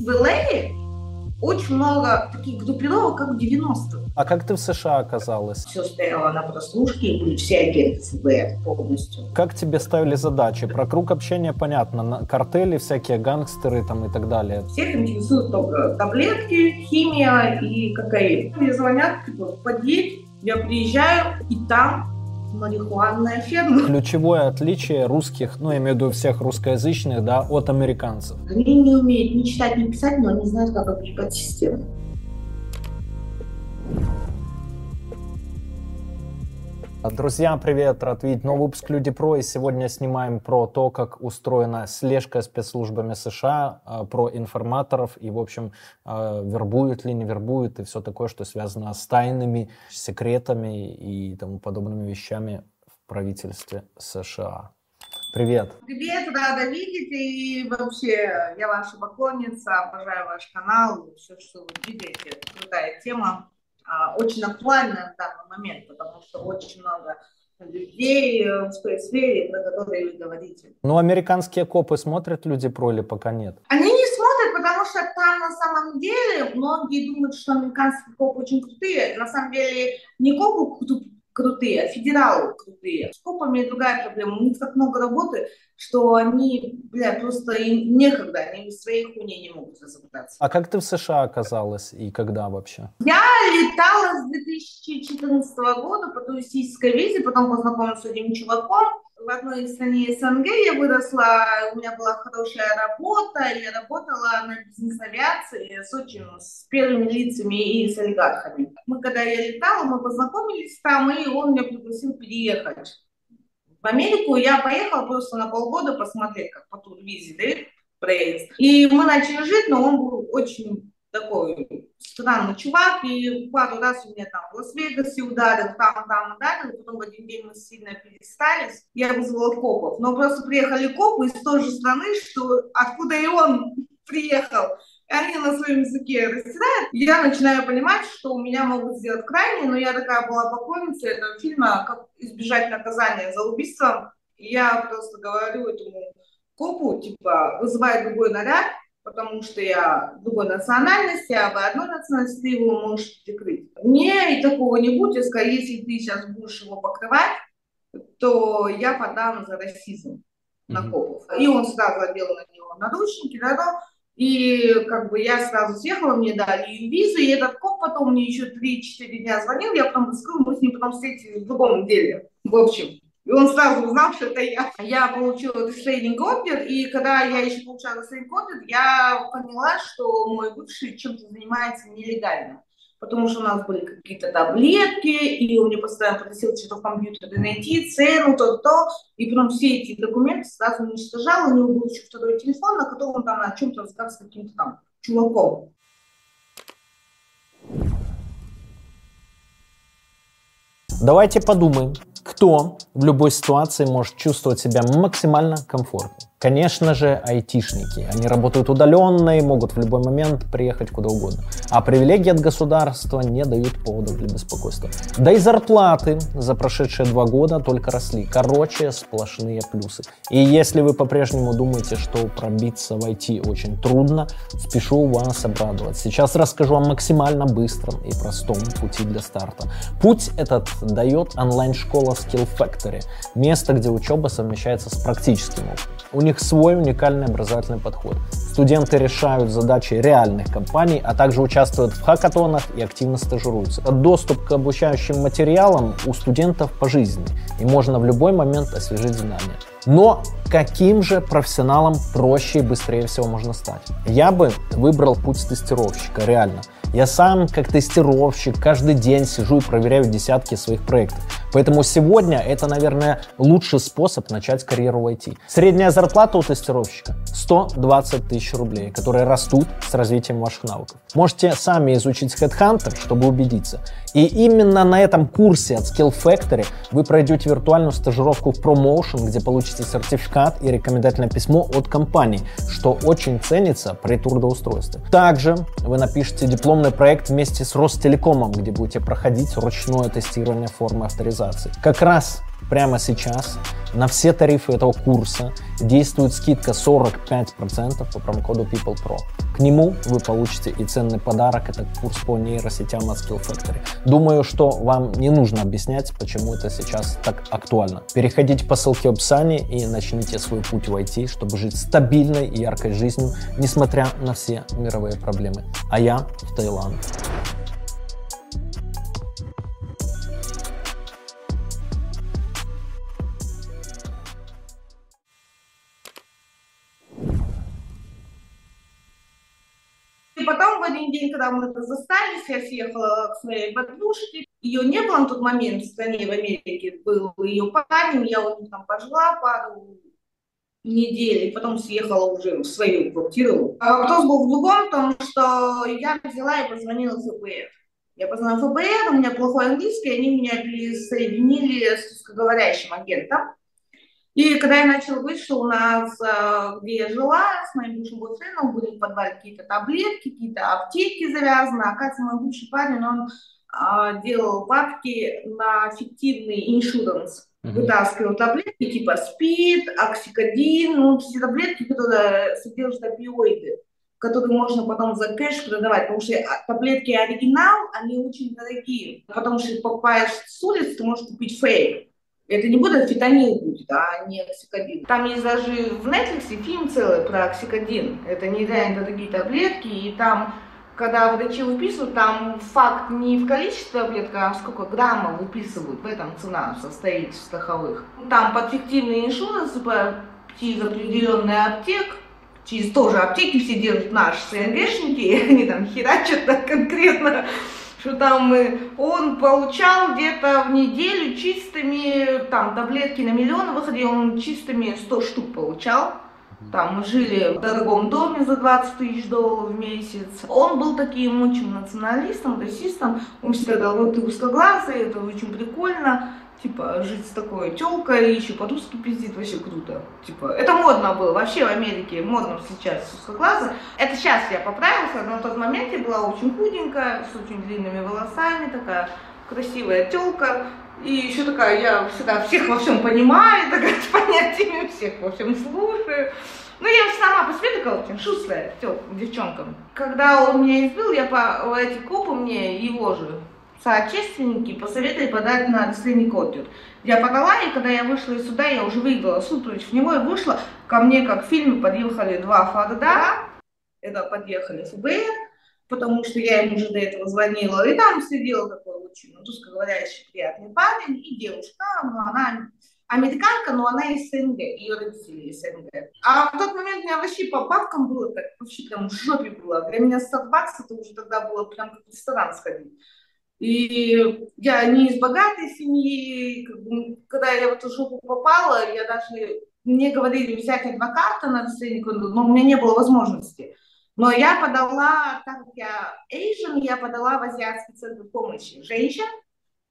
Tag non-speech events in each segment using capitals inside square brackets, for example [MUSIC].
В LA очень много таких группировок, как в 90-х. А как ты в США оказалась? Все стояло на прослушке, и были все агенты ФБР полностью. Как тебе ставили задачи? Про круг общения понятно, картели, всякие гангстеры там и так далее. Всех интересуют только таблетки, химия и кокаин. Мне звонят, типа, подъедь, я приезжаю, и там марихуанная ферма. Ключевое отличие русских, ну, я имею в виду всех русскоязычных, да, от американцев. Они не умеют ни читать, ни писать, но они знают, как объебать систему. Друзья, привет! Рад видеть новый выпуск Люди Про. И сегодня снимаем про то, как устроена слежка спецслужбами США, а, про информаторов и, в общем, а, вербуют ли, не вербуют и все такое, что связано с тайными секретами и тому подобными вещами в правительстве США. Привет. Привет, рада видеть. И вообще, я ваша поклонница, обожаю ваш канал. Все, что вы видите, крутая тема. А, очень актуальна в данный момент, потому что очень много людей в той сфере, про которые вы говорите. Ну, американские копы смотрят люди про или пока нет? Они не смотрят, потому что там на самом деле многие думают, что американские копы очень крутые. На самом деле не копы крутые, а федералы крутые. С копами другая проблема. У них так много работы, что они, бля, просто им некогда, они в своей хуйне не могут разобраться. А как ты в США оказалась и когда вообще? Я летала с 2014 года по туристической визе, потом познакомилась с этим чуваком, в одной стране СНГ я выросла, у меня была хорошая работа, я работала на бизнес-авиации с очень с первыми лицами и с олигархами. Мы, когда я летала, мы познакомились там, и он меня пригласил переехать. В Америку я поехала просто на полгода посмотреть, как по турвизе, да, проезд. И мы начали жить, но он был очень такой странный чувак, и пару раз у меня там в Лас-Вегасе ударил, там, там ударил, потом в один день мы сильно перестались, я вызвала копов. Но просто приехали копы из той же страны, что откуда и он [LAUGHS] приехал. И они на своем языке растирают. Я начинаю понимать, что у меня могут сделать крайне, но я такая была поклонница этого фильма «Как избежать наказания за убийство». И я просто говорю этому копу, типа, вызывай другой наряд, потому что я другой национальности, а вы одной национальности, ты его можешь прикрыть. Мне и такого не будет, скажу, если ты сейчас будешь его покрывать, то я подам за расизм на копов. И он сразу одел на него наручники, да, да, и как бы я сразу съехала, мне дали визу, и этот коп потом мне еще 3-4 дня звонил, я потом раскрыл, мы с ним потом встретились в другом деле. В общем, и он сразу узнал, что это я. Я получила рестлейнинг опер, и когда я еще получала рестлейнинг опер, я поняла, что мой бывший чем-то занимается нелегально. Потому что у нас были какие-то таблетки, и он мне постоянно просил что-то в компьютере найти, цену, то-то. И потом все эти документы сразу уничтожал. У него был еще второй телефон, на котором он там о чем-то разговаривал с каким-то там чуваком. Давайте подумаем, кто в любой ситуации может чувствовать себя максимально комфортно. Конечно же, айтишники. Они работают удаленно и могут в любой момент приехать куда угодно. А привилегии от государства не дают повода для беспокойства. Да и зарплаты за прошедшие два года только росли. Короче, сплошные плюсы. И если вы по-прежнему думаете, что пробиться в IT очень трудно, спешу вас обрадовать. Сейчас расскажу о максимально быстром и простом пути для старта. Путь этот дает онлайн-школа Skill Factory. Место, где учеба совмещается с практическим опытом. Них свой уникальный образовательный подход. Студенты решают задачи реальных компаний, а также участвуют в хакатонах и активно стажируются. Доступ к обучающим материалам у студентов по жизни, и можно в любой момент освежить знания. Но каким же профессионалом проще и быстрее всего можно стать? Я бы выбрал путь тестировщика, реально. Я сам, как тестировщик, каждый день сижу и проверяю десятки своих проектов. Поэтому сегодня это, наверное, лучший способ начать карьеру в IT. Средняя зарплата у тестировщика 120 тысяч рублей, которые растут с развитием ваших навыков. Можете сами изучить Headhunter, чтобы убедиться. И именно на этом курсе от Skill Factory вы пройдете виртуальную стажировку в Promotion, где получите сертификат и рекомендательное письмо от компании, что очень ценится при трудоустройстве. Также вы напишите дипломный проект вместе с Ростелекомом, где будете проходить ручное тестирование формы авторизации. Как раз прямо сейчас на все тарифы этого курса действует скидка 45% по промокоду PeoplePro. К нему вы получите и ценный подарок, это курс по нейросетям от Skill Factory. Думаю, что вам не нужно объяснять, почему это сейчас так актуально. Переходите по ссылке в описании и начните свой путь в IT, чтобы жить стабильной и яркой жизнью, несмотря на все мировые проблемы. А я в Таиланд. Это застались, я съехала к своей подружке. Ее не было на тот момент в стране, в Америке. Был ее парень, я у них там пожила пару недель, и потом съехала уже в свою квартиру. А вопрос был в другом, том, что я взяла и позвонила в ФБР. Я позвонила в ФБР, у меня плохой английский, они меня пересоединили с русскоговорящим агентом. И когда я говорить, что у нас, э, где я жила, с моим бывшим бойфрендом были в подвале какие-то таблетки, какие-то аптеки завязаны, оказывается, мой бывший парень, он а, делал бабки на фиктивный иншуранс. Uh-huh. Вытаскивал таблетки типа СПИД, оксикодин, ну, все таблетки, которые содержат опиоиды, которые можно потом за кэш продавать, потому что а, таблетки оригинал, они очень дорогие, потому что покупаешь с улицы, ты можешь купить фейк. Это не будет фитонил будет, а не оксикодин. Там есть даже в Netflix фильм целый про оксикодин. Это нереально дорогие таблетки, и там когда врачи выписывают, там факт не в количестве таблеток, а сколько граммов выписывают. В этом цена состоит страховых. Там под фиктивный иншуранс, через определенный аптек, через тоже аптеки все делают наши СНГшники, [LAUGHS] они там херачат так конкретно что там он получал где-то в неделю чистыми, там таблетки на миллион выходили, он чистыми 100 штук получал. Там мы жили в дорогом доме за 20 тысяч долларов в месяц. Он был таким очень националистом, расистом. Он всегда говорил, ты узкоглазый, это очень прикольно типа, жить с такой телкой, еще по-русски пиздит, вообще круто. Типа, это модно было, вообще в Америке модно сейчас узкоглазы. Это сейчас я поправился, но на тот момент я была очень худенькая, с очень длинными волосами, такая красивая телка. И еще такая, я всегда всех во всем понимаю, такая с понятиями всех во всем слушаю. Ну, я сама по себе такая очень шустрая девчонка. Когда он меня избил, я по эти копы мне его же соотечественники посоветовали подать на расследование Коттер. Я подала, и когда я вышла из суда, я уже выиграла суд против него и вышла. Ко мне, как в фильме, подъехали два Форда, это подъехали ФБР, потому что я им уже до этого звонила, и там сидел такой очень ну, русскоговорящий приятный парень и девушка, ну, она американка, но она из СНГ, ее родители из СНГ. А в тот момент у меня вообще по бабкам было так, вообще прям в жопе было. Для меня 100 баксов это уже тогда было прям как в ресторан сходить. И я не из богатой семьи, когда я в эту жопу попала, я даже, мне говорили взять адвоката на расследование, но у меня не было возможности. Но я подала, так как я Asian, я подала в Азиатский центр помощи женщин,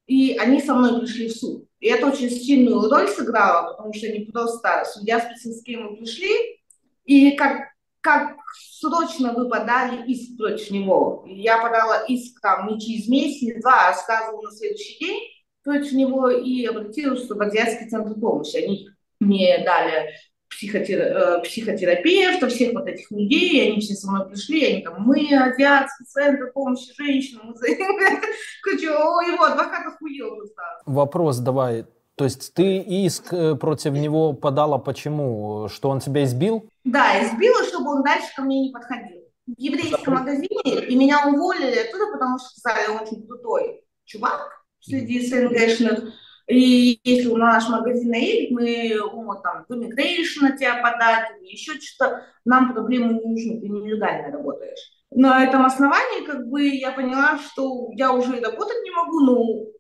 и они со мной пришли в суд. И это очень сильную роль сыграло, потому что не просто судья с мы пришли, и как как срочно вы подали иск против него. Я подала иск там не через месяц, два, а сразу на следующий день против него и обратилась в Азиатский центр помощи. Они мне дали психотер... Э, психотерапевта, всех вот этих людей, они все со мной пришли, они там, мы, Азиатский центр помощи женщинам, [LAUGHS] Короче, его адвокат охуел просто. Вопрос давай, то есть ты иск э, против него подала почему? Что он тебя избил? Да, избила, чтобы он дальше ко мне не подходил. В еврейском магазине, и меня уволили оттуда, потому что сказали, он очень крутой чувак среди СНГшных. И если на наш магазин наедет, мы вот, там, в immigration на тебя подать или еще что-то, нам проблемы не нужны, ты нелегально работаешь. На этом основании как бы я поняла, что я уже работать не могу, но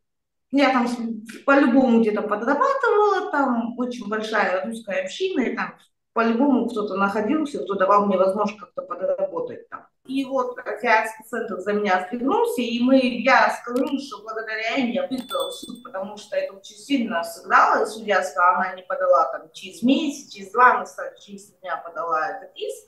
я там по-любому где-то подрабатывала, там очень большая русская община, и там по-любому кто-то находился, кто давал мне возможность как-то подработать там. И вот азиатский центр за меня сдвинулся, и мы, я скажу, что благодаря им я выиграла суд, потому что это очень сильно сыграло, и судья сказала, она не подала там через месяц, через два, она, через дня подала этот иск,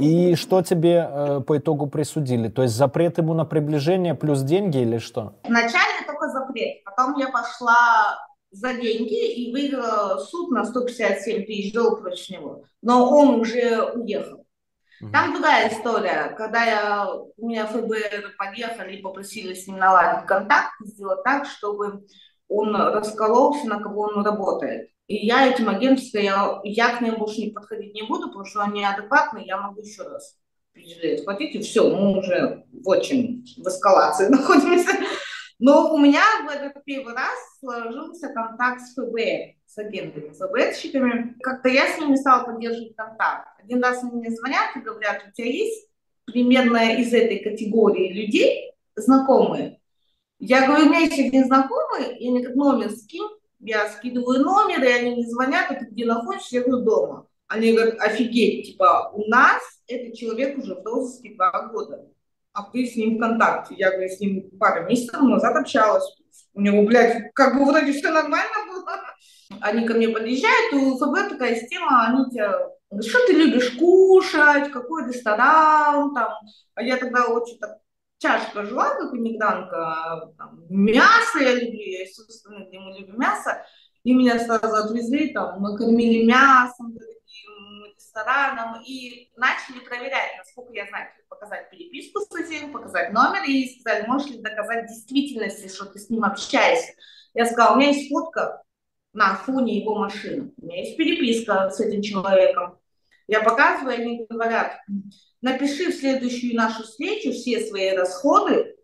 И что тебе э, по итогу присудили? То есть запрет ему на приближение плюс деньги или что? Вначале только запрет, потом я пошла за деньги и выиграла суд на 157 тысяч долларов против него. Но он уже уехал. Там другая история. Когда я, у меня ФБР подъехали и попросили с ним наладить контакт, сделать так, чтобы он раскололся, на кого он работает. И я этим агентством, я, я к ним больше не подходить не буду, потому что они адекватные, я могу еще раз пережить. Хотите, все, мы уже в очень в эскалации [LAUGHS] находимся. Но у меня в этот первый раз сложился контакт с ФБР, с агентами, с ФБРщиками. Как-то я с ними стала поддерживать контакт. Один раз они мне звонят и говорят, у тебя есть примерно из этой категории людей знакомые? Я говорю, у меня есть один знакомый, и они как номер скинь, я скидываю номер, и они мне звонят, а ты где находишься? Я говорю, дома. Они говорят, офигеть, типа, у нас этот человек уже в розыске два года, а ты с ним в контакте. Я говорю, с ним пару месяцев назад общалась. У него, блядь, как бы вроде все нормально было. Они ко мне подъезжают, у ФБ такая система, они тебя что ты любишь кушать, какой ресторан, там. А я тогда очень так чашка жила, как иммигрантка, там, мясо я люблю, я из мы любим мясо, и меня сразу отвезли, там, мы кормили мясом, рестораном, и начали проверять, насколько я знаю, показать переписку с этим, показать номер, и сказали, можешь ли доказать действительности, что ты с ним общаешься. Я сказала, у меня есть фотка на фоне его машины, у меня есть переписка с этим человеком. Я показываю, они говорят, напиши в следующую нашу встречу все свои расходы,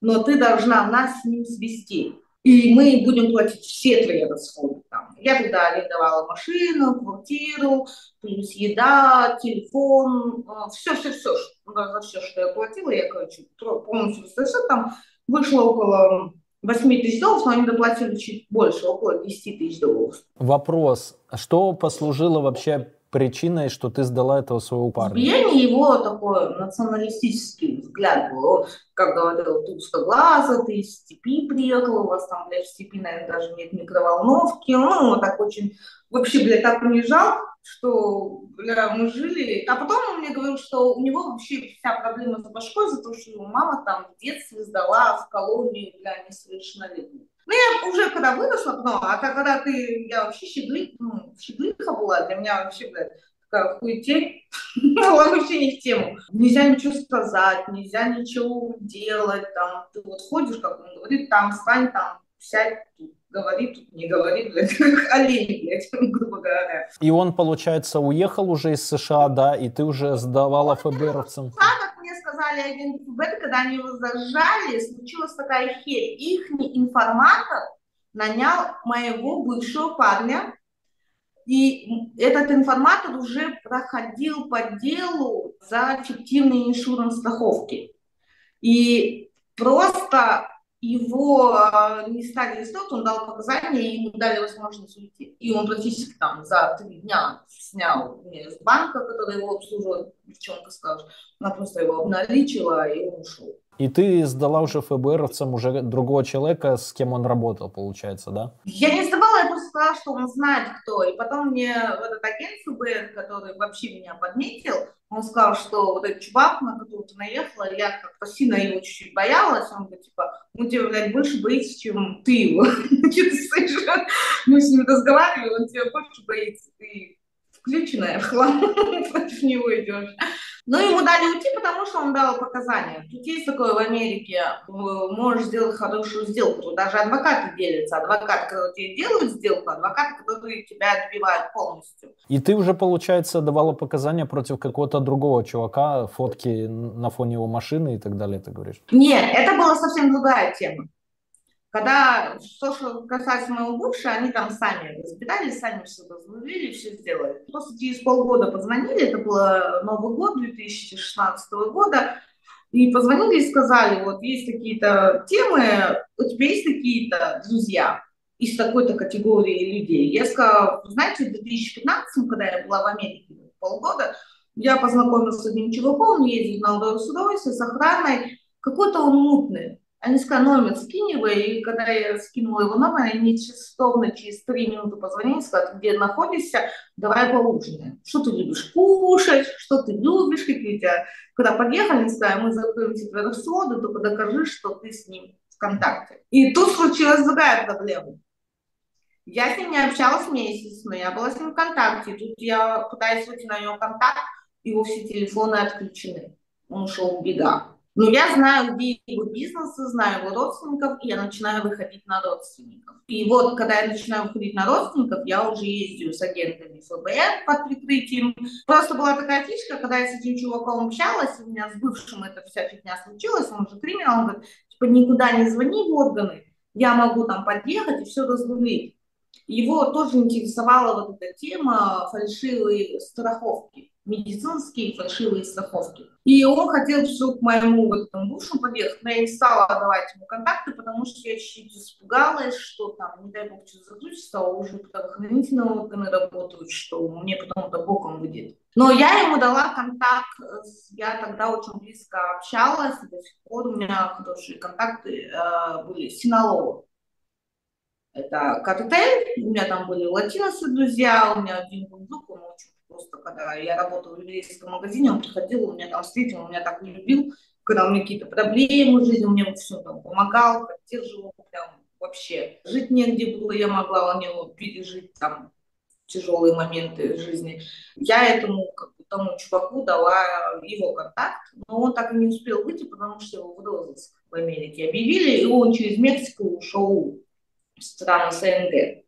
но ты должна нас с ним свести. И мы будем платить все твои расходы. Там. Я тогда арендовала машину, квартиру, плюс еда, телефон, все-все-все, за все, что я платила, я, короче, полностью растрясла, там вышло около 8 тысяч долларов, но они доплатили чуть больше, около 10 тысяч долларов. Вопрос. Что послужило вообще причиной, что ты сдала этого своего парня? Избиение его такой националистический взгляд был. Он, как говорил, ты узкоглаза, ты из степи приехал, у вас там, в степи, наверное, даже нет микроволновки. Ну, он так очень, вообще, блядь, так унижал, что, бля, мы жили. А потом он мне говорил, что у него вообще вся проблема с башкой за то, что его мама там в детстве сдала в колонию для несовершеннолетних. Ну, я уже когда выросла, ну, а когда ты, я вообще щеглик, ну, щеглиха была, для меня вообще, блядь, такая хуетень, была [LAUGHS] вообще не в тему. Нельзя ничего сказать, нельзя ничего делать, там, ты вот ходишь, как он говорит, там, встань, там, сядь, тут, говори, тут не говори, блядь, как [LAUGHS] олень, блядь, [LAUGHS] грубо говоря. И он, получается, уехал уже из США, да, и ты уже сдавала ФБРовцам? Да, мне сказали агенты ФБР, когда они его зажали, случилась такая херь. Их информатор нанял моего бывшего парня, и этот информатор уже проходил по делу за фиктивные иншуранс страховки. И просто его а, не стали арестовывать, он дал показания, и ему дали возможность уйти. И он практически там за три дня снял с банка, который его обслуживал, девчонка скажет, она просто его обналичила, и он ушел. И ты сдала уже ФБРовцам уже другого человека, с кем он работал, получается, да? Я не сдавала, я просто сказала, что он знает кто. И потом мне этот агент ФБР, который вообще меня подметил, он сказал, что вот этот чувак, на которого ты наехала, я как-то сильно его чуть-чуть боялась. Он говорит, типа, ну тебя, блядь, больше боится, чем ты его. [LAUGHS] Мы с ним разговаривали, он тебя больше боится. Ты включенная в хлам, [LAUGHS] против него идешь. Но ему дали уйти, потому что он дал показания. Тут есть такое в Америке, можешь сделать хорошую сделку. Тут даже адвокаты делятся. Адвокаты, которые тебе делают сделку, адвокаты, которые тебя отбивают полностью. И ты уже, получается, давала показания против какого-то другого чувака, фотки на фоне его машины и так далее, ты говоришь? Нет, это была совсем другая тема. Когда то, что касается моего бывшего, они там сами разбирались, сами все разложили, все сделали. Просто через полгода позвонили, это было Новый год 2016 года, и позвонили и сказали, вот есть какие-то темы, у тебя есть какие-то друзья из такой-то категории людей. Я сказала, знаете, в 2015, когда я была в Америке полгода, я познакомилась с одним чуваком, он ездит на удовольствие с охраной, какой-то он мутный. Они сказали, номер скинь его, и когда я скинула его номер, они часовно через три минуты позвонили, сказали, где находишься, давай поужинаем. Что ты любишь кушать, что ты любишь, какие у тебя... Когда подъехали, сказали, мы закроем тебе расходы, только докажи, что ты с ним в контакте. И тут случилась другая проблема. Я с ним не общалась месяц, но я была с ним в контакте. И тут я пытаюсь выйти на него контакт, его все телефоны отключены. Он ушел в бега. Но я знаю, где его бизнесы, знаю его родственников, и я начинаю выходить на родственников. И вот, когда я начинаю выходить на родственников, я уже ездию с агентами ФБР под прикрытием. Просто была такая фишка, когда я с этим чуваком общалась, у меня с бывшим эта вся фигня случилась, он же криминал, он говорит, типа, никуда не звони в органы, я могу там подъехать и все разрулить. Его тоже интересовала вот эта тема фальшивой страховки медицинские фальшивые страховки. И он хотел все к моему вот этому бывшему подъехать, но я не стала давать ему контакты, потому что я чуть-чуть испугалась, что там, не дай бог, что заключится, а уже правоохранительные органы работают, что мне потом это боком выйдет. Но я ему дала контакт, я тогда очень близко общалась, до сих пор у меня хорошие контакты э, были с Синаловым. Это картель, у меня там были латиносы друзья, у меня один друг, когда я работала в еврейском магазине, он приходил, он меня там встретил, он меня так любил, когда у меня какие-то проблемы в жизни, он мне все там помогал, поддерживал, прям вообще. Жить негде было, я могла у него пережить там тяжелые моменты жизни. Я этому как бы, тому чуваку дала его контакт, но он так и не успел выйти, потому что его в розыск в Америке объявили, и он через Мексику ушел в страны СНГ.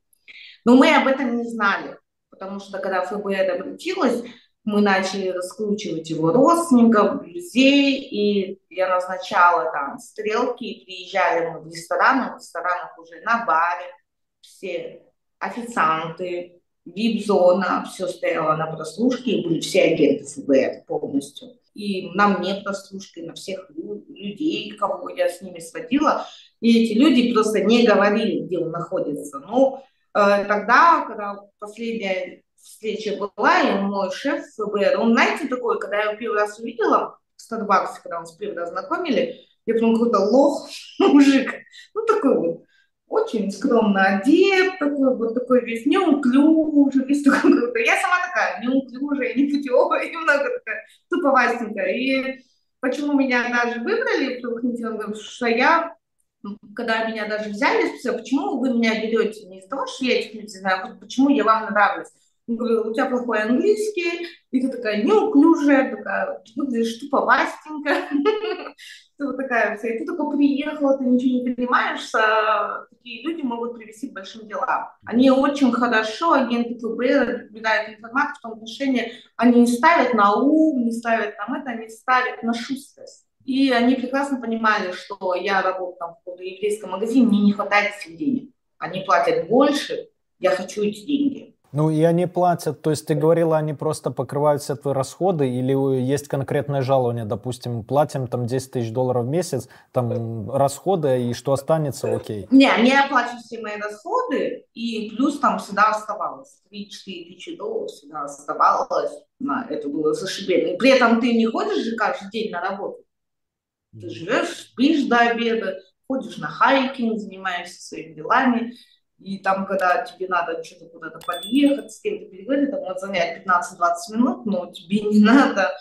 Но мы об этом не знали потому что когда ФБР обратилась, мы начали раскручивать его родственников, друзей, и я назначала там стрелки, и приезжали мы в рестораны, в ресторанах уже на баре, все официанты, вип-зона, все стояло на прослушке, и были все агенты ФБР полностью. И на мне прослушка, и на всех людей, кого я с ними сводила. И эти люди просто не говорили, где он находится. Ну, Э, тогда, когда последняя встреча была, и мой шеф ФБР, он, знаете, такой, когда я его первый раз увидела в Starbucks, когда мы с первый раз знакомили, я прям какой-то лох [LAUGHS] мужик, ну такой вот, очень скромно одет, такой вот такой весь неуклюжий, весь [LAUGHS] такой крутой. Я сама такая неуклюжая, непутевая, немного такая туповастенькая. И почему меня даже выбрали, потому что я когда меня даже взяли, спросили, почему вы меня берете не из-за того, что я людей знаю, а почему я вам нравлюсь. Он говорит, у тебя плохой английский, и ты такая неуклюжая, такая, ты выглядишь туповастенько, [LAUGHS] ты вот такая вся, и ты только приехала, ты ничего не понимаешь, а такие люди могут привести к большим делам. Они очень хорошо, агенты ФБР, разбирают информацию в том отношении, они не ставят на ум, не ставят там это, они ставят на шустрость. И они прекрасно понимали, что я работаю там в еврейском магазине, мне не хватает этих денег. Они платят больше, я хочу эти деньги. Ну и они платят, то есть ты говорила, они просто покрывают все твои расходы или есть конкретное жалование, допустим, платим там 10 тысяч долларов в месяц, там расходы и что останется, окей. Не, они оплачивают все мои расходы и плюс там всегда оставалось 3-4 тысячи долларов всегда оставалось, на это было зашибенно. При этом ты не ходишь же каждый день на работу, ты живешь, спишь до обеда, ходишь на хайкинг, занимаешься своими делами, и там, когда тебе надо что-то куда-то подъехать, с кем-то переговорить, это может занять 15-20 минут, но тебе не [LAUGHS] надо,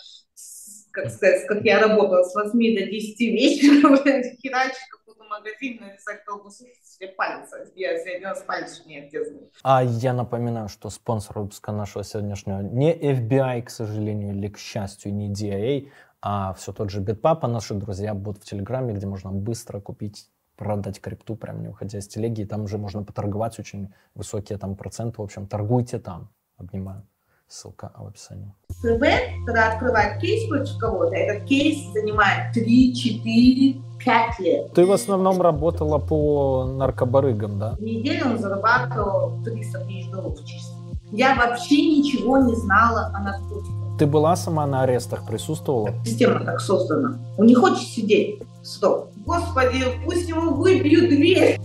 как сказать, как я работала с 8 до 10 вечера, [LAUGHS] херачить какую-то в магазин нарезать колбасу себе палец. Я сегодня с палец не отрезал. А я напоминаю, что спонсор выпуска нашего сегодняшнего не FBI, к сожалению, или к счастью, не DIA, а все тот же Bitpap, а наши друзья будут в Телеграме, где можно быстро купить продать крипту, прям не уходя из телеги, и там уже можно поторговать очень высокие там проценты. В общем, торгуйте там. Обнимаю. Ссылка в описании. ФБ, когда открывает кейс против кого-то, этот кейс занимает 3, 4, 5 лет. Ты в основном работала по наркобарыгам, да? В неделю он зарабатывал 300 тысяч долларов чисто. Я вообще ничего не знала о наркотиках. Ты была сама на арестах, присутствовала? Система так создана. Он не хочет сидеть. Стоп. Господи, пусть ему выбьют дверь.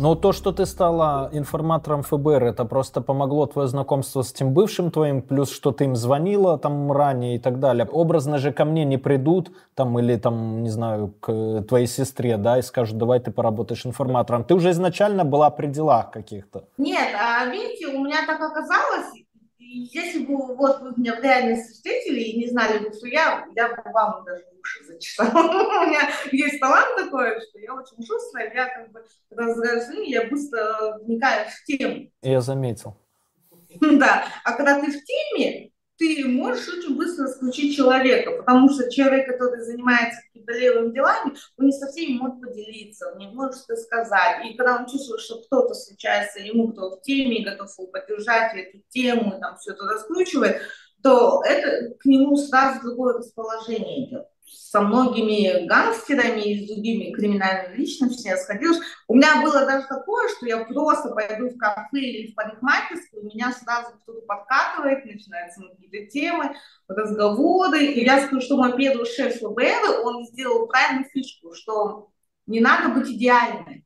Но то, что ты стала информатором ФБР, это просто помогло твое знакомство с тем бывшим твоим, плюс что ты им звонила там ранее и так далее. Образно же ко мне не придут, там, или там, не знаю, к твоей сестре, да, и скажут, давай ты поработаешь информатором. Ты уже изначально была при делах каких-то. Нет, а видите, у меня так оказалось, если бы вот вы меня в реальности встретили и не знали бы, что я, я бы вам даже уши зачесала. [LAUGHS] У меня есть талант такой, что я очень шустрая, я как бы, когда разговариваю с людьми, я быстро вникаю в тему. Я заметил. [LAUGHS] Да, а когда ты в теме, ты можешь очень быстро исключить человека, потому что человек, который занимается какими-то левыми делами, он не со всеми может поделиться, он не может что сказать. И когда он чувствует, что кто-то случается ему, кто в теме, готов поддержать эту тему, там все это раскручивает, то это к нему сразу другое расположение идет со многими гангстерами и с другими криминальными личностями я сходила. У меня было даже такое, что я просто пойду в кафе или в парикмахерскую, меня сразу кто-то подкатывает, начинаются какие-то темы, разговоры. И я скажу, что мой первый шеф ФБР, он сделал правильную фишку, что не надо быть идеальной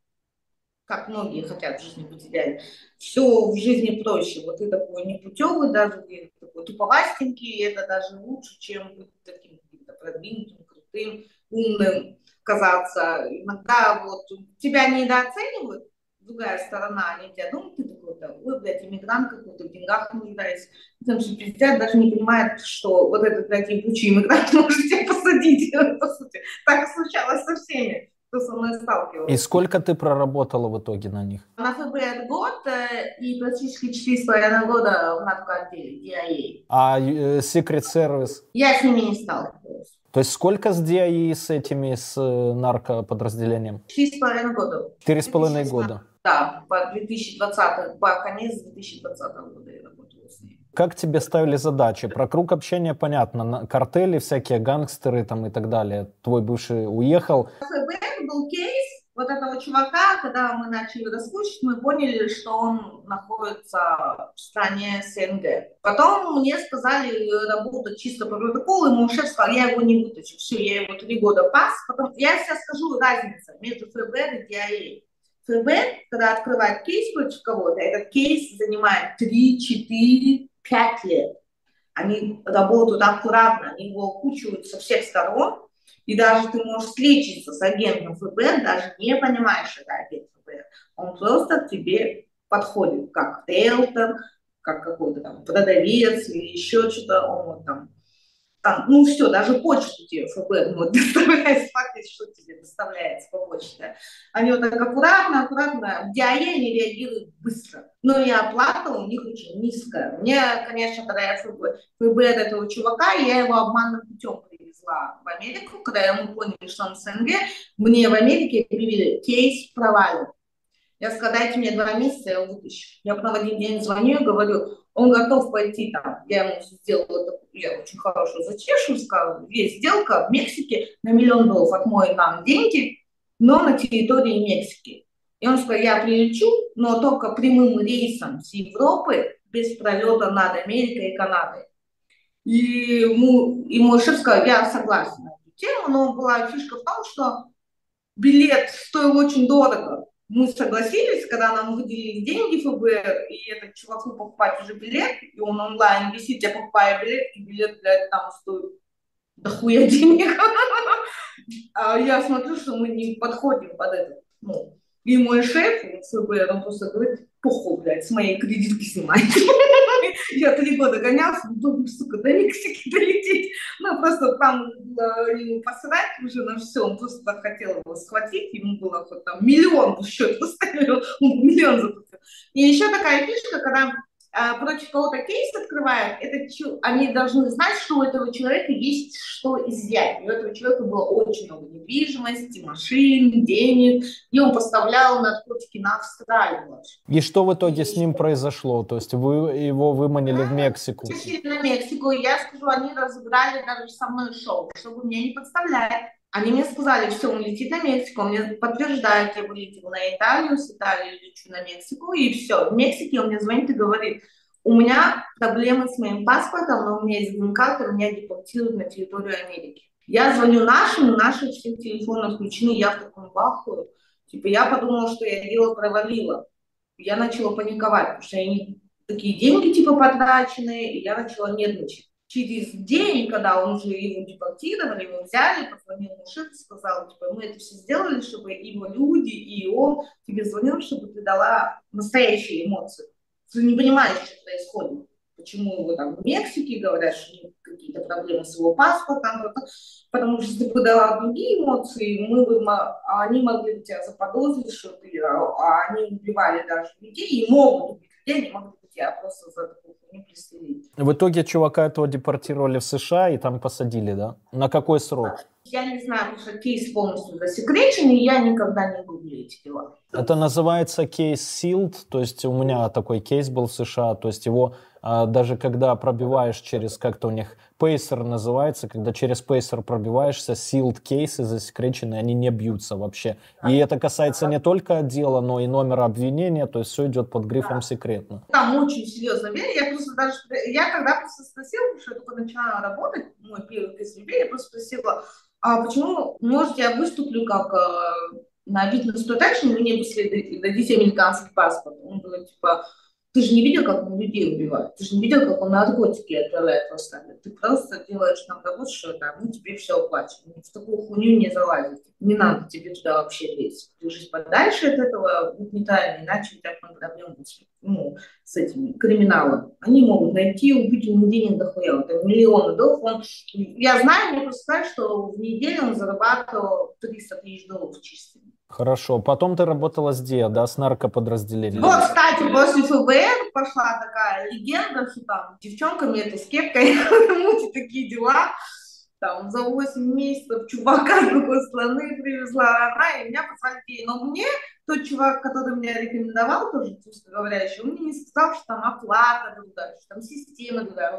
как многие хотят в жизни быть идеальной. Все в жизни проще. Вот ты такой непутевый, даже ты такой туповастенький, это даже лучше, чем быть таким продвинутым, крутым, умным казаться. Иногда вот тебя недооценивают, другая сторона, они тебя думают, ты такой, да, ой, блядь, иммигрант какой-то, в деньгах нуждается. Потому что президент даже не понимает, что вот этот, блядь, ебучий иммигрант [LAUGHS] может тебя посадить, [LAUGHS] по сути. Так случалось со всеми кто со мной сталкивался. И сколько ты проработала в итоге на них? На ФБР год э, и практически 4,5 года в наркоотделе DIA. А э, Secret Service? Я с ними не сталкивалась. То есть сколько с DIA с этими, с э, наркоподразделением? Четыре с половиной года. Четыре с половиной года. Да, по 2020, по конец 2020 года я работала с ними. Как тебе ставили задачи? Про круг общения понятно. Картели, всякие гангстеры там и так далее. Твой бывший уехал. ФБР был кейс вот этого чувака, когда мы начали раскручивать, мы поняли, что он находится в стране СНГ. Потом мне сказали работать чисто по протоколу, и мой шеф сказал, я его не вытащу. Все, я его три года пас. Потом я сейчас скажу разницу между ФБР и DIA. ФБР, когда открывает кейс против кого-то, этот кейс занимает 3, 4, 5 лет. Они работают аккуратно, они его окучивают со всех сторон, и даже ты можешь встретиться с агентом ФБР, даже не понимаешь, это агент ФБР. Он просто тебе подходит, как риэлтор, как какой-то там продавец или еще что-то. Он вот там, там, ну все, даже почту тебе ФБР вот, [LAUGHS] доставляет, факт, что тебе доставляется по почте. Они вот так аккуратно, аккуратно, в DIA они реагируют быстро. Но и оплата у них очень низкая. Мне, конечно, когда я ФБР, ФБР этого чувака, я его обманным путем привезла в Америку, когда мы поняли, что он СНГ, мне в Америке объявили кейс провален. Я сказала, дайте мне два месяца, я его вытащу. Я потом один день звоню и говорю, он готов пойти там. Я ему сделала такую, я очень хорошую зачешу, сказала, есть сделка в Мексике на миллион долларов, отмой нам деньги, но на территории Мексики. И он сказал, я прилечу, но только прямым рейсом с Европы без пролета над Америкой и Канадой. И, ему, и мой шеф сказал, я согласен на эту тему, но была фишка в том, что билет стоил очень дорого. Мы согласились, когда нам выделили деньги ФБР, и этот чуваку покупать уже билет, и он онлайн висит, я покупаю билет, и билет, блядь, там стоит дохуя денег. [LAUGHS] А я смотрю, что мы не подходим под это. Ну, и мой шеф ФБР, он просто говорит, похуй, блядь, с моей кредитки снимать. [LAUGHS] Я три года гонялся, думаю, сука, до Мексики долететь. Ну, просто там ему посрать уже на все, он просто хотел его схватить, ему было хоть там миллион в счет поставил, он миллион заплатил. И еще такая фишка, когда против кого-то кейс открывают, это, они должны знать, что у этого человека есть что изъять. У этого человека было очень много недвижимости, машин, денег, и он поставлял наркотики на Австралию. И что в итоге и с ним произошло? То есть вы его выманили в Мексику? На Мексику, я скажу, они разыграли даже со мной шоу, чтобы меня не подставлять. Они мне сказали, все, он летит на Мексику, он мне подтверждает, я вылетел на Италию, с Италии лечу на Мексику, и все. В Мексике он мне звонит и говорит, у меня проблемы с моим паспортом, но у меня есть грин-карта, меня депортируют на территорию Америки. Я звоню нашим, наши все телефоны включены, я в таком баху. Типа я подумала, что я дело провалила. Я начала паниковать, потому что они такие деньги типа потраченные, и я начала нервничать через день, когда он уже его депортировали, его взяли, позвонил мужик сказал, типа, мы это все сделали, чтобы его люди и он тебе звонил, чтобы ты дала настоящие эмоции. Ты не понимаешь, что происходит. Почему его там в Мексике говорят, что какие-то проблемы с его паспортом, потому что ты подала другие эмоции, мы бы, они могли бы тебя заподозрить, что ты, а, а они убивали даже людей, и могут людей, они могли бы тебя просто за такую не пристрелить. В итоге чувака этого депортировали в США и там посадили, да? На какой срок? Я не знаю, потому что кейс полностью засекречен, и я никогда не гуглю эти дела. Это называется кейс sealed, то есть у меня такой кейс был в США, то есть его а, даже когда пробиваешь через, как-то у них Pacer называется, когда через Pacer пробиваешься, sealed кейсы засекреченные, они не бьются вообще. И это касается не только дела, но и номера обвинения, то есть все идет под грифом секретно. Там очень серьезно Я просто даже, я когда просто спросила, потому что я только начала работать, мой первый кейс я просто спросила, а почему, может, я выступлю как э, на вид на продакшн, мне бы дадите американский паспорт. Он говорит, типа, ты же не видел, как он людей убивает, ты же не видел, как он наркотики отправляет в Австралию. Ты просто делаешь нам работу, что там, мы тебе все оплачем. В такую хуйню не залазить. Не надо тебе туда вообще лезть. Держись подальше от этого угнетания, иначе у тебя проблемы ну, с этим криминалом. Они могут найти, убить у него денег дохуя. Это миллионы долларов. Он, я знаю, мне просто сказать, что в неделю он зарабатывал 300 тысяч долларов чистыми. Хорошо. Потом ты работала с ДИА, да, с наркоподразделением? Вот, кстати, после ФБР пошла такая легенда, что там девчонками это с кепкой, [LAUGHS] мути такие дела. Там за 8 месяцев чувака с [LAUGHS] другой страны привезла она, и меня позвали Но мне тот чувак, который меня рекомендовал, тоже русскоговорящий, он мне не сказал, что там оплата другая, что там система другая.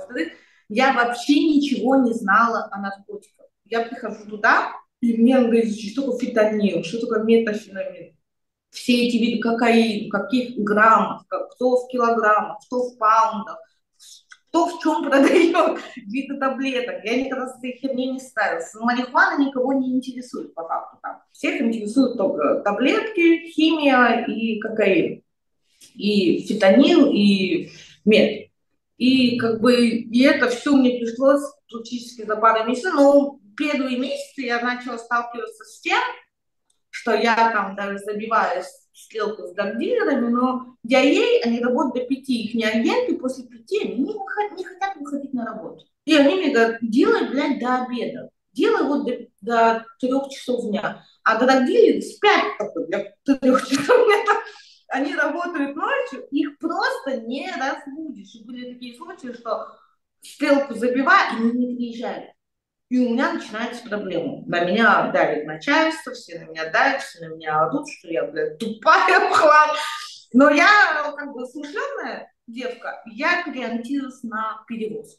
Я вообще ничего не знала о наркотиках. Я прихожу туда, и мне он говорит, что такое фитонил, что такое метафеномин. Все эти виды кокаина, каких граммов, кто в килограммах, кто в паундах, кто в чем продает [LAUGHS] виды таблеток. Я никогда с этой херней не ставилась. Марихуана никого не интересует по факту. Там. Всех интересуют только таблетки, химия и кокаин. И фитонил, и мед. И как бы и это все мне пришлось практически за пару месяцев. Но первые месяцы я начала сталкиваться с тем, что я там даже забиваюсь в стрелку с дагдилерами, но DIA, они работают до пяти, их не агенты после пяти, они не, выход, не хотят выходить на работу. И они мне говорят, делай, блядь, до обеда, делай вот до, до трех часов дня. А до дагдилеры спят до трех часов дня. Они работают ночью, их просто не разбудишь. И были такие случаи, что стрелку забивают, и они не приезжали. И у меня начинается проблема. На меня давит начальство, все на меня давят, все на меня орут, что я, блядь, тупая [LAUGHS] пхла. Но я, как бы, смышленная девка, я переориентировалась на перевоз.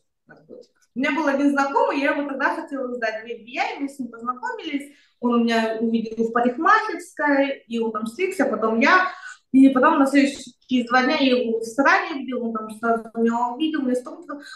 У меня был один знакомый, я ему тогда хотела сдать в FBI, мы с ним познакомились, он у меня увидел в парикмахерской, и он там стригся, потом я, и потом на следующий, через два дня я его в ресторане видел, он там сразу меня увидел, мне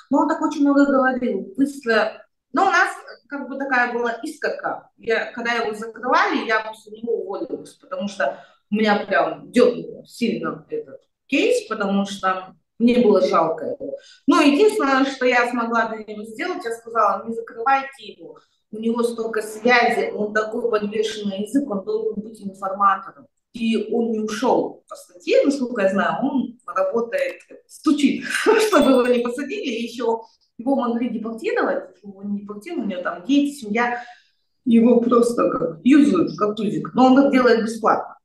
но он так очень много говорил, быстро но у нас как бы такая была искорка. Я, когда его закрывали, я после него уволилась, потому что у меня прям дернуло сильно этот кейс, потому что мне было жалко его. Но единственное, что я смогла для него сделать, я сказала, не закрывайте его. У него столько связи, он такой подвешенный язык, он должен быть информатором. и он не ушел по статье, насколько я знаю, он работает, стучит, [LAUGHS] чтобы его не посадили, и еще его могли депортировать, его не депортировали, у него там дети, семья, его просто как юзают, как тузик, но он так делает бесплатно.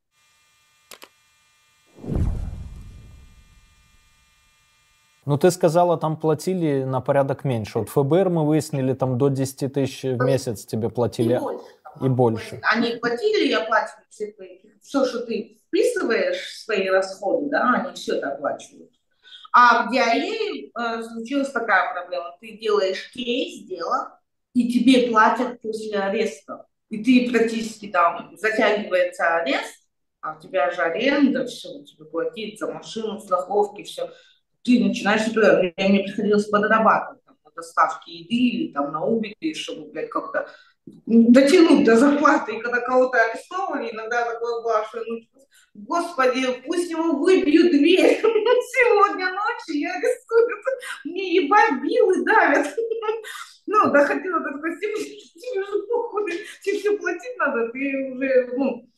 Ну, ты сказала, там платили на порядок меньше. Вот ФБР мы выяснили, там до 10 тысяч в месяц тебе платили. И больше. И больше. Они платили, я плачу все твои, все, что ты вписываешь свои расходы, да, они все это оплачивают. А в DIA э, случилась такая проблема. Ты делаешь кейс, дело, и тебе платят после ареста. И ты практически там затягивается арест, а у тебя же аренда, все, тебе платить за машину, страховки, все ты начинаешь, например, мне приходилось подрабатывать там, на доставке еды или там на Убере, чтобы, блядь, как-то дотянуть до зарплаты, и когда кого-то арестовывали, иногда такое было, что ну, Господи, пусть ему выбьют дверь [LAUGHS] сегодня ночью, я арестуют, мне ебать билы давят. Ну, доходило до степени, что тебе уже походу, тебе все платить надо, ты уже, ну,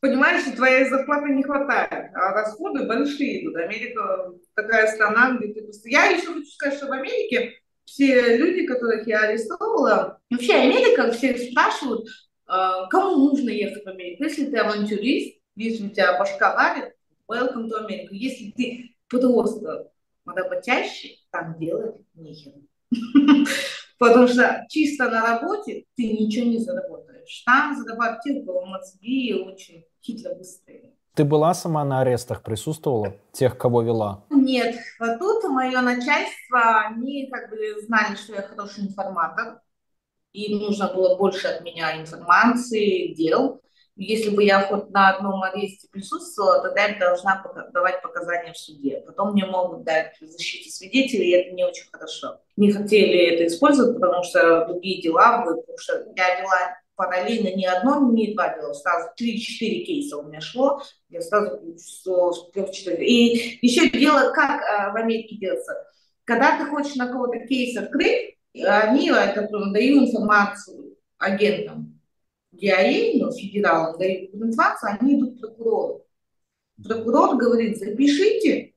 понимаешь, что твоей зарплаты не хватает, а расходы большие идут. Америка такая страна, где ты просто... Я еще хочу сказать, что в Америке все люди, которых я арестовала, вообще Америка, все спрашивают, а, кому нужно ехать в Америку. Если ты авантюрист, если у тебя башка варит, welcome to America. Если ты просто работящий, там делать нехер. [LAUGHS] Потому что чисто на работе ты ничего не заработаешь. Там зарабатывать кого мозги очень хитро быстрые. Ты была сама на арестах, присутствовала? Тех, кого вела? Нет. Вот тут мое начальство, они как бы знали, что я хороший информатор. Им нужно было больше от меня информации, дел. Если бы я хоть на одном аресте присутствовала, тогда я должна давать показания в суде. Потом мне могут дать защите свидетелей, и это не очень хорошо. Не хотели это использовать, потому что другие дела, потому что я вела параллельно не одно, не два дела, сразу три-четыре кейса у меня шло, я сразу с трех-четырех. И еще дело, как а, в Америке делается. Когда ты хочешь на кого-то кейс открыть, они это дают информацию агентам DIA, ну, федералам дают информацию, они идут к прокурору. Прокурор говорит, запишите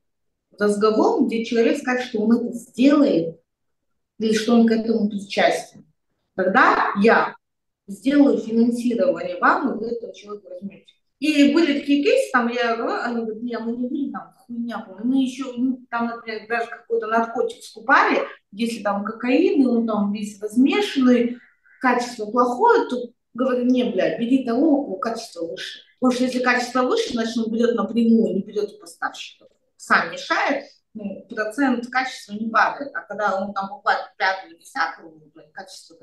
разговор, где человек скажет, что он это сделает, или что он к этому причастен. Тогда я сделаю финансирование вам, и вы этого человека возьмете. И были такие кейсы, там я говорю, они говорят, нет, мы не были там хуйня, мы еще, там, например, даже какой-то наркотик скупали, если там кокаин, и он там весь размешанный, качество плохое, то говорю, не, блядь, бери того, у кого качество выше. Потому что если качество выше, значит, он берет напрямую, не берет у поставщиков. Сам мешает, ну, процент качества не падает. А когда он там покупает пятую, десятую, ну, качество...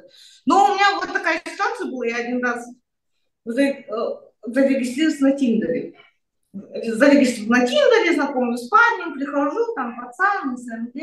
Но у меня вот такая ситуация была, я один раз э, зарегистрировалась на Тиндере. Зарегистрировалась на Тиндере, знакомлюсь с парнем, прихожу, там пацан, СНГ,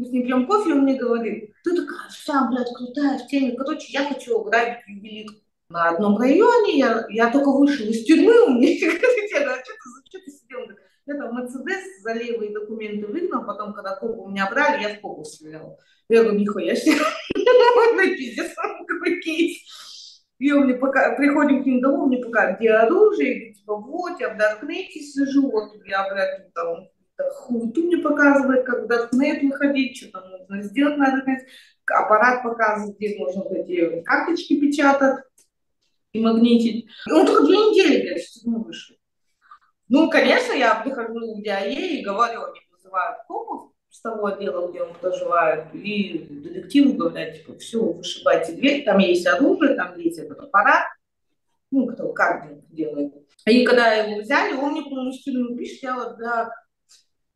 мы с ним пьем кофе, он мне говорит, ты такая вся, блядь, крутая в теме, короче, я хочу ограбить ювелирку. На одном районе я, я только вышел из тюрьмы, у меня [LAUGHS] говорит, я говорю, что ты, сидел? Я там Мерседес за левые документы выгнал, потом, когда копу меня брали, я в копу стрелял. Я говорю, нихуя себе, [LAUGHS] пиздец, какой кейс. И он мне пока, приходим к ним домой, мне пока, где оружие, типа, вот, я в Даркнете сижу, вот, я, блядь, там, хуйту мне показывает, как в Даркнет выходить, что там нужно сделать на Даркнет, аппарат показывает, где можно эти карточки печатать и магнитить. Он только две недели, блядь, с тюрьмы вышел. Ну, конечно, я прихожу в ДИАЕ и говорю, они вызывают копов с того отдела, где он проживает, и детективы говорят, типа, все, вышибайте дверь, там есть оружие, там есть этот аппарат, ну, кто кардинг делает. И когда его взяли, он мне полностью пишет, я вот, да,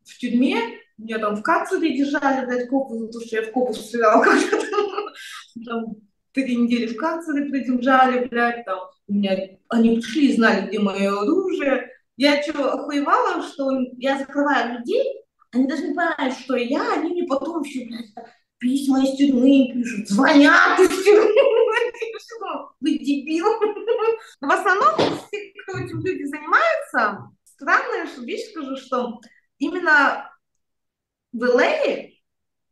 в тюрьме, меня там в карцере держали, дать копы, то, что я в копу стрелял [LAUGHS] когда-то. Три недели в карцере придержали, блядь, там, у меня, они пришли и знали, где мое оружие, я что, охуевала, что я закрываю людей, они даже не понимают, что я, они мне потом все, блядь, письма из тюрьмы пишут, звонят из тюрьмы. Вы дебил. В основном, все, кто этим люди занимаются, странная вещь скажу, что именно в ЛА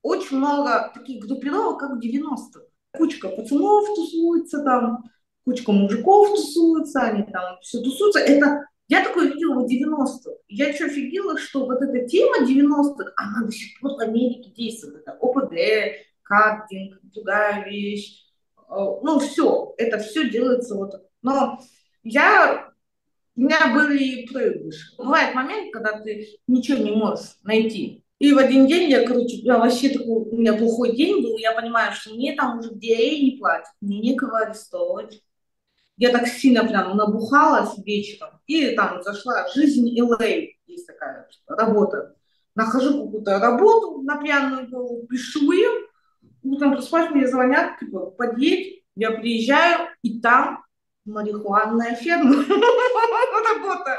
очень много таких группировок, как в 90-х. Кучка пацанов тусуется там, кучка мужиков тусуется, они там все тусуются. Это Я такое видела в 90-х. Я что офигела, что вот эта тема 90-х, она до сих пор в Америке действует. Это ОПГ, картинг, другая вещь. Э, ну, все, это все делается вот. Но я у меня были проигрыши. Бывает момент, когда ты ничего не можешь найти. И в один день я, короче, я вообще такой, у меня плохой день был, я понимаю, что мне там уже где не платят, мне некого арестовывать. Я так сильно прям набухалась вечером. И там зашла «Жизнь LA», есть такая работа. Нахожу какую-то работу на пьяную голову, пишу им, утром просыпаюсь, мне звонят, типа, подъедь, я приезжаю, и там марихуанная ферма [LAUGHS] работа.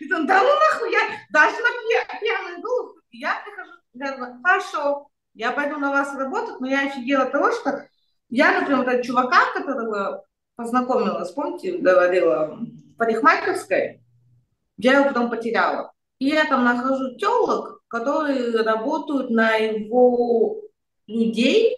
И там, да ну нахуй, я даже на пьяную голову, я прихожу, говорю, хорошо, я пойду на вас работать, но я офигела того, что я, например, вот этого чувака, которого познакомилась, помните, говорила, в парикмахерской, я его потом потеряла. И я там нахожу телок, которые работают на его людей,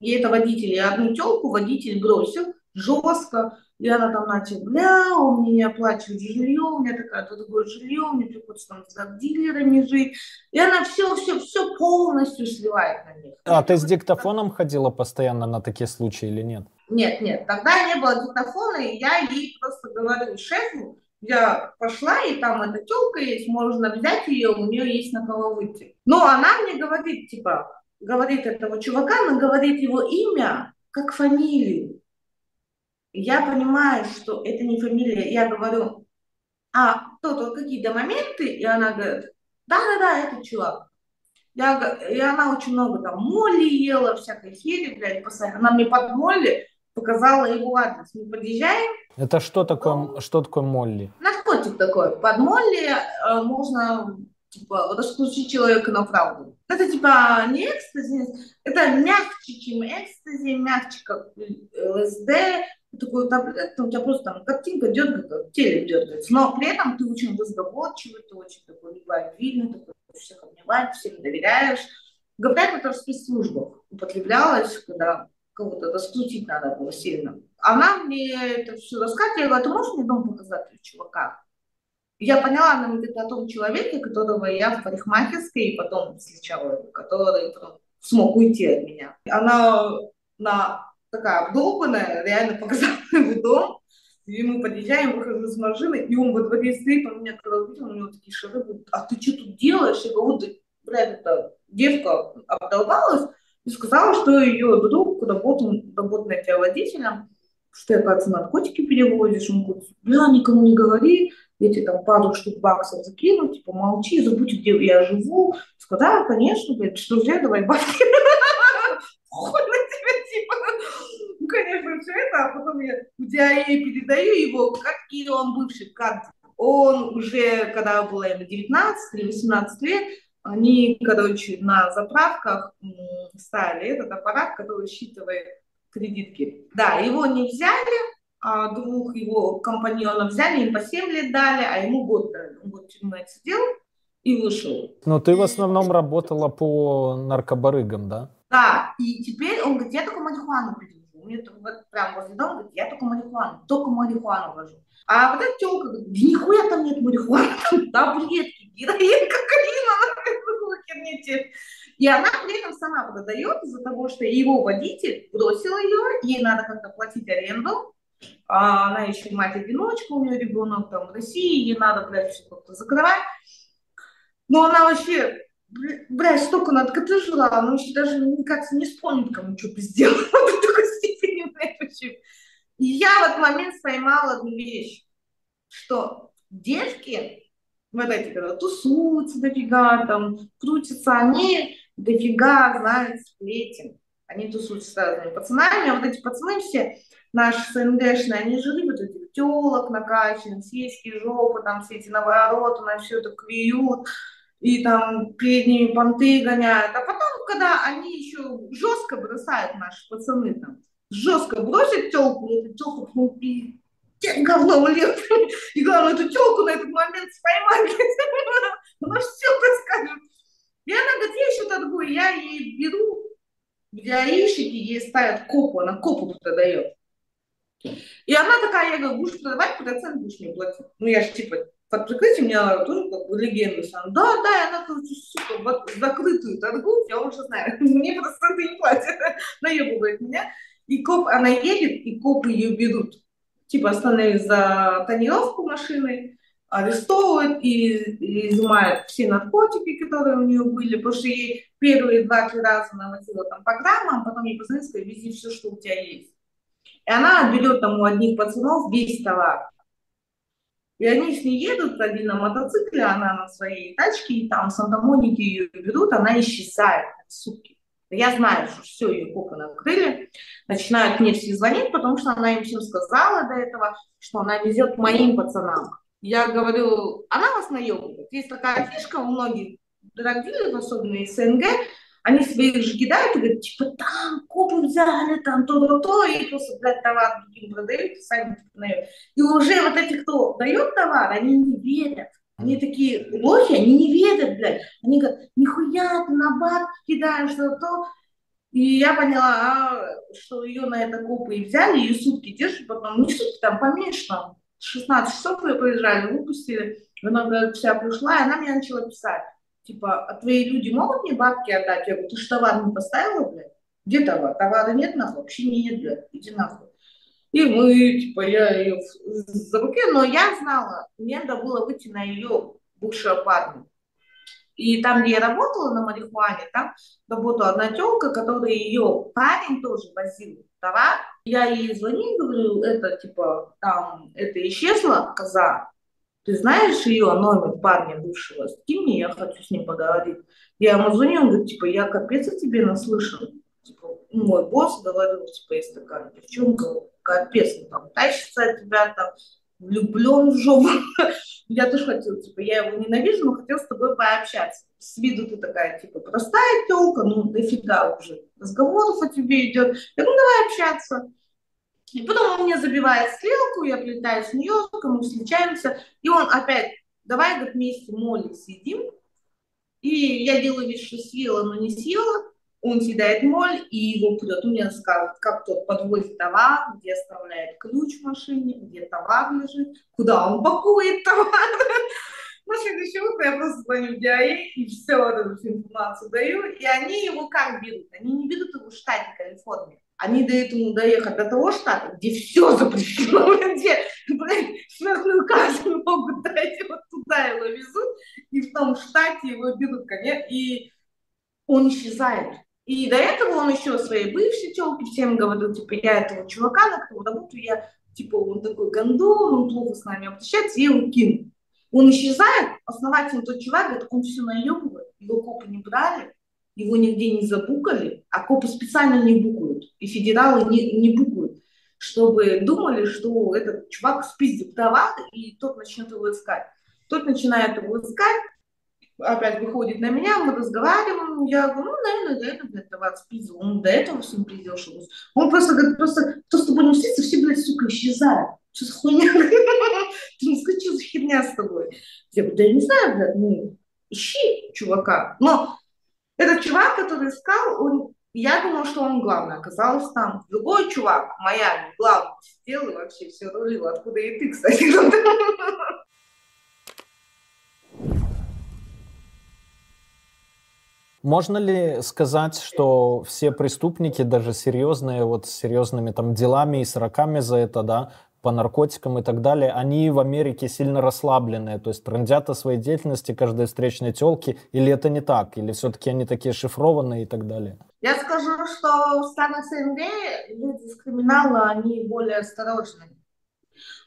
и это водитель. И одну телку водитель бросил жестко, и она там начала, бля, мне не оплачивает жилье, у меня такая, то такое жилье, мне приходится там с дилерами жить. И она все, все, все полностью сливает на них. А ты с диктофоном ходила постоянно на такие случаи или нет? Нет, нет, тогда не было диктофона, и я ей просто говорю шефу, я пошла, и там эта телка есть, можно взять ее, у нее есть на кого выйти. Но она мне говорит, типа, говорит этого чувака, она говорит его имя как фамилию я понимаю, что это не фамилия, я говорю, а то-то какие-то моменты, и она говорит, да-да-да, это чувак. Я, и она очень много там молли ела, всякой хери, блядь, постоянно. Она мне под молли показала его адрес. Мы подъезжаем. Это что такое, ну, что такое молли? Наркотик такой. Под молли э, можно типа раскрутить человека на правду. Это типа не экстази, это мягче, чем экстази, мягче, как ЛСД, такую таблетку, у тебя просто там картинка дергается, теле дергается, но при этом ты очень разговорчивый, ты очень такой любвеобильный, такой всех обнимаешь, всем доверяешь. Говорят, это в спецслужбах употреблялось, когда кого-то раскрутить надо было сильно. Она мне это все рассказывала, я говорю, «А ты можешь мне дом показать, чувака? Я поняла, она говорит о том человеке, которого я в парикмахерской и потом встречала, который смог уйти от меня. Она на такая обдолбанная, реально показала [LAUGHS] его дом. И мы подъезжаем, выхожу из машины, и он во дворе стоит, он меня когда увидел, у него такие шары, говорит, а ты что тут делаешь? Я говорю, вот, блядь, эта девка обдолбалась и сказала, что ее друг работает, работает водителем, что я, кажется, наркотики переводишь. Он говорит, бля, никому не говори, я тебе там пару штук баксов закину, типа, молчи, забудь, где я живу. Сказала, конечно, говорит, что же, давай бабки. [LAUGHS] все это, а потом я в диае передаю его, как или он бывший кадр. Он уже, когда было ему 19 или 18 лет, они, короче, на заправках ставили этот аппарат, который считывает кредитки. Да, его не взяли, а двух его компаньонов взяли, им по 7 лет дали, а ему год дали. Он год тюрьмы сидел и вышел. Но ты в основном работала по наркобарыгам, да? Да, и теперь он говорит, я только марихуану придержу мне вот прям возле дома говорит, я только марихуану, только марихуану вожу. А вот эта телка говорит, да нихуя там нет марихуаны, там таблетки, героин, кокаин, и она при этом сама продает из-за того, что его водитель бросил ее, ей надо как-то платить аренду, а она еще мать-одиночка, у нее ребенок там в России, ей надо, блядь, все как-то закрывать. Но она вообще Блядь, столько надо жила, она еще даже, мне кажется, не вспомнит, кому что сделала [LAUGHS] в такой я в этот момент поймала одну вещь, что девки, вот эти, когда тусуются дофига, там, крутятся, они дофига знают сплетен. Они тусуются с разными пацанами, а вот эти пацаны все, наши СНГшные, они же любят этих телок накачанных, сиськи, жопы, там все эти навороты, на все это клюют, и там перед ними понты гоняют. А потом, когда они еще жестко бросают наши пацаны там, жестко бросят телку, и эту телку ну, и говно в лес. И главное, эту телку на этот момент споймать. [LAUGHS] Она все расскажет. И она говорит, я еще торгую, я ей беру, для яичники ей ставят копу, она копу продает. И она такая, я говорю, будешь продавать, процент будешь мне платить. Ну, я же типа под прикрытием меня тоже как бы легенда сам. Да, да, она, короче, сука, вот закрытую торгует, я уже знаю. [LAUGHS] Мне это не платят, [LAUGHS] наебывает меня. И коп, она едет, и копы ее берут. Типа остановились за тонировку машины, арестовывают и, и изымают все наркотики, которые у нее были, потому что ей первые два-три раза наводила там программа, а потом ей позвонили, сказали, вези все, что у тебя есть. И она берет там у одних пацанов весь товар. И они с ней едут, один на мотоцикле, она на своей тачке, и там в Санта-Монике ее берут, она исчезает сутки. Я знаю, что все, ее копы накрыли, начинают мне все звонить, потому что она им всем сказала до этого, что она везет моим пацанам. Я говорю, она вас наебывает. Есть такая фишка у многих драгдилеров, особенно из СНГ, они своих же кидают и говорят, типа, там копы взяли, там то-то-то, и просто, блядь, товар другим продают, сами типа, И уже вот эти, кто дает товар, они не верят. Они такие лохи, они не верят, блядь. Они говорят, нихуя ты на бабки кидаешь, что-то. И я поняла, что ее на это копы и взяли, ее сутки держат, потом, не сутки, там поменьше, там, 16 часов ее проезжали, выпустили. Она говорит, вся пришла, и она мне начала писать типа, а твои люди могут мне бабки отдать? Я говорю, ты же товар не поставила, блядь? Где товар? Товара нет, нахуй? Вообще нет, блядь, иди нахуй. И мы, типа, я ее за руки, но я знала, мне надо было выйти на ее бывшего парня. И там, где я работала на марихуане, там работала одна телка, которая ее парень тоже возил товар. Я ей звоню и говорю, это, типа, там, это исчезла коза, ты знаешь ее номер парня бывшего? Скинь мне, я хочу с ним поговорить. Я ему звоню, он говорит, типа, я капец о тебе наслышан. Типа, ну, мой босс говорил, типа, есть такая девчонка, капец, ну, там, тащится от тебя, там, влюблен в жопу. [LAUGHS] я тоже хотела, типа, я его ненавижу, но хотела с тобой пообщаться. С виду ты такая, типа, простая телка, ну, дофига уже разговоров о тебе идет. Я говорю, ну, давай общаться. И потом он мне забивает стрелку, я прилетаю с Нью-Йорка, мы встречаемся, и он опять, давай, говорит, вместе молим, сидим, и я делаю вид, что съела, но не съела, он съедает моль, и его прет. Он мне рассказывает, как тот подвозит товар, где оставляет ключ в машине, где товар лежит, куда он пакует товар. [LAUGHS] На следующее утро я просто звоню в ДИАИ и все эту информацию даю, и они его как берут? Они не берут его в штате Калифорнии они дают ему доехать до того штата, где все запрещено, где, смертную казнь могут дать, вот туда его везут, и в том штате его берут, конечно, и он исчезает. И до этого он еще своей бывшей телке всем говорил, типа, я этого чувака, на которого работаю, я, типа, он такой гондон, он плохо с нами обращается, я его кину. Он исчезает, основательно тот чувак, говорит, он все наебывает, его копы не брали, его нигде не забукали, а копы специально не букают, и федералы не, не букают, чтобы думали, что этот чувак спиздит товар, и тот начнет его искать. Тот начинает его искать, опять выходит на меня, мы разговариваем, я говорю, ну, наверное, до этого, блядь, товар спиздил, он до этого всем пиздил, что Он просто говорит, просто, кто с тобой не встретится, все, блядь, сука, исчезают. Что за хуйня? Ты не скажи, за херня с тобой? Я говорю, да я не знаю, блядь, ну, ищи чувака. Но этот чувак, который искал, он, я думала, что он главный, оказалось там. Другой чувак Майами главный сидел и вообще все рулил. Откуда и ты, кстати. [LAUGHS] Можно ли сказать, что все преступники, даже серьезные, вот с серьезными там делами и сроками за это, да, по наркотикам и так далее, они в Америке сильно расслабленные, то есть трендят о своей деятельности каждой встречной телки, или это не так, или все-таки они такие шифрованные и так далее? Я скажу, что в странах СНГ люди с криминала, они более осторожны.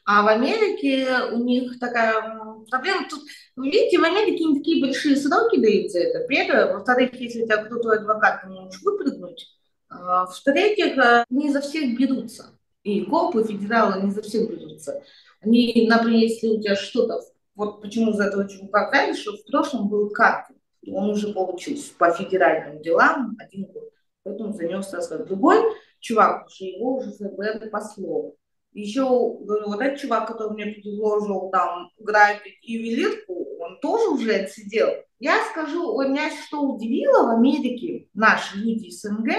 А в Америке у них такая проблема. Тут, видите, в Америке не такие большие сроки дают за это. Первое. Во-вторых, если у тебя крутой адвокат, ты можешь выпрыгнуть. А, в-третьих, э, не за всех берутся и копы, федералы, не за всех берутся. Они, например, если у тебя что-то, вот почему за этого чувака правильно, что в прошлом был карты, он уже получил по федеральным делам один год, поэтому за него сразу другой чувак, уже его уже ФБР послал. Еще, говорю, вот этот чувак, который мне предложил там грабить ювелирку, он тоже уже отсидел. Я скажу, меня что удивило в Америке, наши люди СНГ,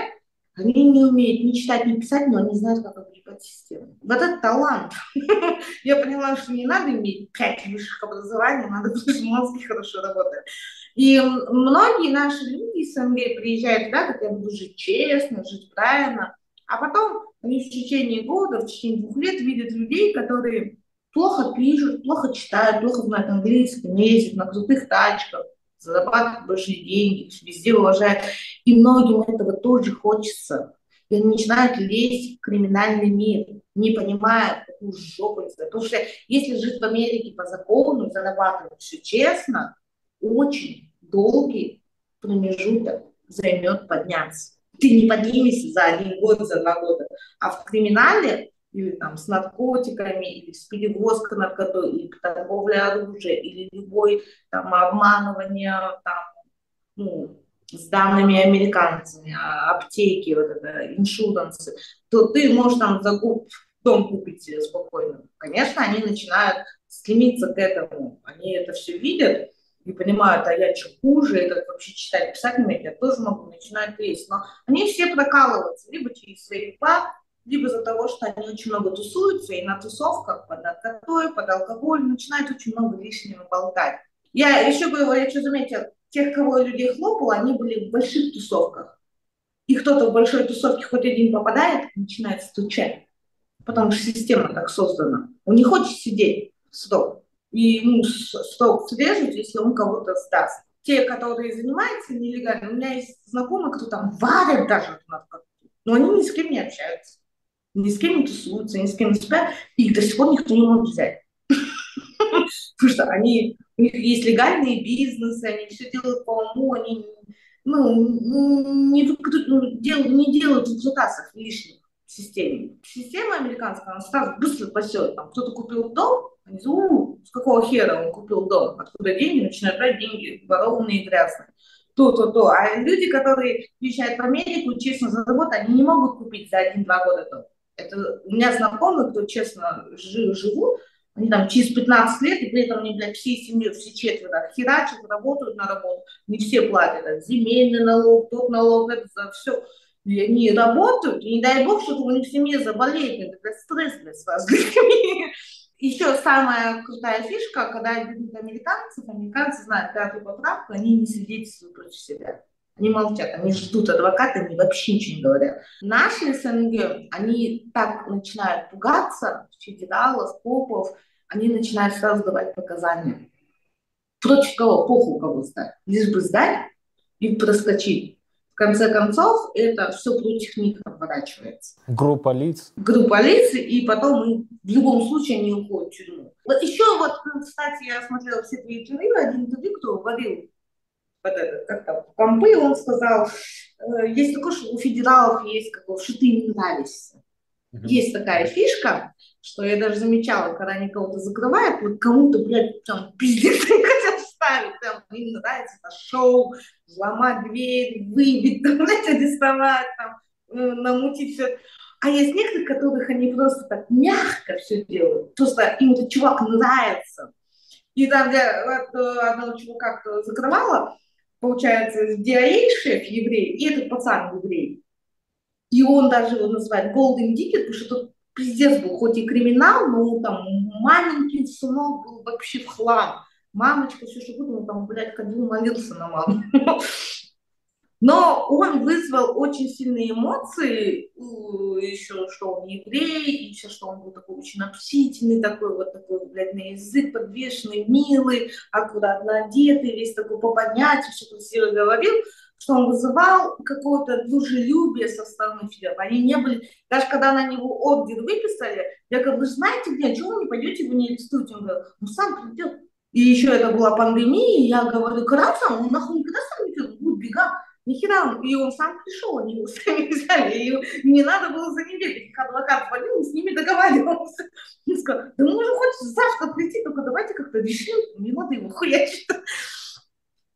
Они не умеют ни читать, ни писать, но они знают, как объебать систему. Вот это талант. [LAUGHS] Я поняла, что не надо иметь пять высших образований, надо просто мозги хорошо работать. И многие наши люди из СНГ приезжают туда, как я буду жить честно, жить правильно, а потом они в течение года, в течение двух лет видят людей, которые плохо пишут, плохо читают, плохо знают английский, не ездят на крутых тачках, зарабатывают большие деньги, везде уважают. И многим этого тоже хочется. И они начинают лезть в криминальный мир, не понимая, какую жопу это. Потому что если жить в Америке по закону, зарабатывать все честно, очень долгий промежуток займет подняться. Ты не поднимешься за один год, за два года. А в криминале или там с наркотиками, или с перевозкой наркотой, или торговля оружия, или любой там обманывание там, ну, с данными американцами, а, аптеки, вот это, иншурансы, то ты можешь там закуп, дом купить себе спокойно. Конечно, они начинают стремиться к этому, они это все видят и понимают, а я что хуже, и вообще читать, писать не умею, я тоже могу начинать лезть. Но они все прокалываются либо через свои пар, либо из-за того, что они очень много тусуются, и на тусовках под наркотой, под алкоголь начинают очень много лишнего болтать. Я еще говорю, я что заметил, тех, кого людей хлопал, они были в больших тусовках. И кто-то в большой тусовке хоть один попадает, начинает стучать. Потому что система так создана. Он не хочет сидеть срок. И ему срок срежут, если он кого-то сдаст. Те, которые занимаются нелегально, у меня есть знакомые, кто там варят даже но они ни с кем не общаются ни с кем не тусуются, ни с кем не спят, и до сих пор никто не может взять. Потому что они, у них есть легальные бизнесы, они все делают по уму, они ну, не, ну, дел, не делают выкрутасов лишних системе. Система американская, она сразу быстро спасет. Там кто-то купил дом, они говорят, с какого хера он купил дом, откуда деньги, начинают брать деньги ворованные и грязные то, то, то. А люди, которые приезжают в Америку, честно за работу, они не могут купить за один-два года дом. Это у меня знакомые, кто честно жив, живут, они там через 15 лет, и при этом они, блядь, всей семьей, все четверо херачат, работают на работу, не все платят, это земельный налог, тот налог, это за все. И они работают, и не дай бог, что у них в семье заболеет, это стресс для вас. Еще самая крутая фишка, когда берут американцев, американцы знают пятую поправку, они не свидетельствуют против себя. Они молчат, они ждут адвоката, они вообще ничего не говорят. Наши СНГ, они так начинают пугаться федералов, копов, они начинают сразу давать показания. Против кого? Похуй кого сдать. Лишь бы сдать и проскочить. В конце концов, это все против них оборачивается. Группа лиц. Группа лиц, и потом в любом случае они уходят в тюрьму. Вот еще вот, кстати, я смотрела все твои интервью, один интервью, кто говорил, вот это, как там, компы, он сказал, э, есть такое, что у федералов есть, как бы, что ты им нравишься. Есть такая фишка, что я даже замечала, когда они кого-то закрывают, вот кому-то, блядь, там, пиздец [LAUGHS] хотят вставить, там, им нравится это шоу, взломать дверь, выбить, [LAUGHS] там, блядь, арестовать, там, э, намутить все. А есть некоторые, которых они просто так мягко все делают, просто им этот чувак нравится. И там вот, э, одного чувака, закрывала, получается, DIA-шеф еврей, и этот пацан еврей. И он даже его называет Golden Ticket, потому что тот пиздец был, хоть и криминал, но там маленький сынок был вообще в хлам. Мамочка, все что угодно, он там, блядь, ходил, молился на маму. [LAUGHS] Но он вызвал очень сильные эмоции, еще что он еврей, еще что он был такой очень общительный, такой вот такой, блядь, на язык подвешенный, милый, аккуратно одетый, весь такой по понятию, все красиво говорил, что он вызывал какое-то дружелюбие со стороны Филиппа. Они не были, даже когда на него ордер выписали, я говорю, вы знаете где, чего вы не пойдете, не арестуете? Он говорит, ну сам придет. И еще это была пандемия, я говорю, когда сам, он нахуй никогда сам не придет, будет бегать. Нихера, и он сам пришел, они его [LAUGHS] сами взяли, и не надо было за ним бегать. Их адвокат звонил, он с ними договаривался. Он сказал, да мы можем хоть завтра прийти, только давайте как-то решим, не надо его хуячить.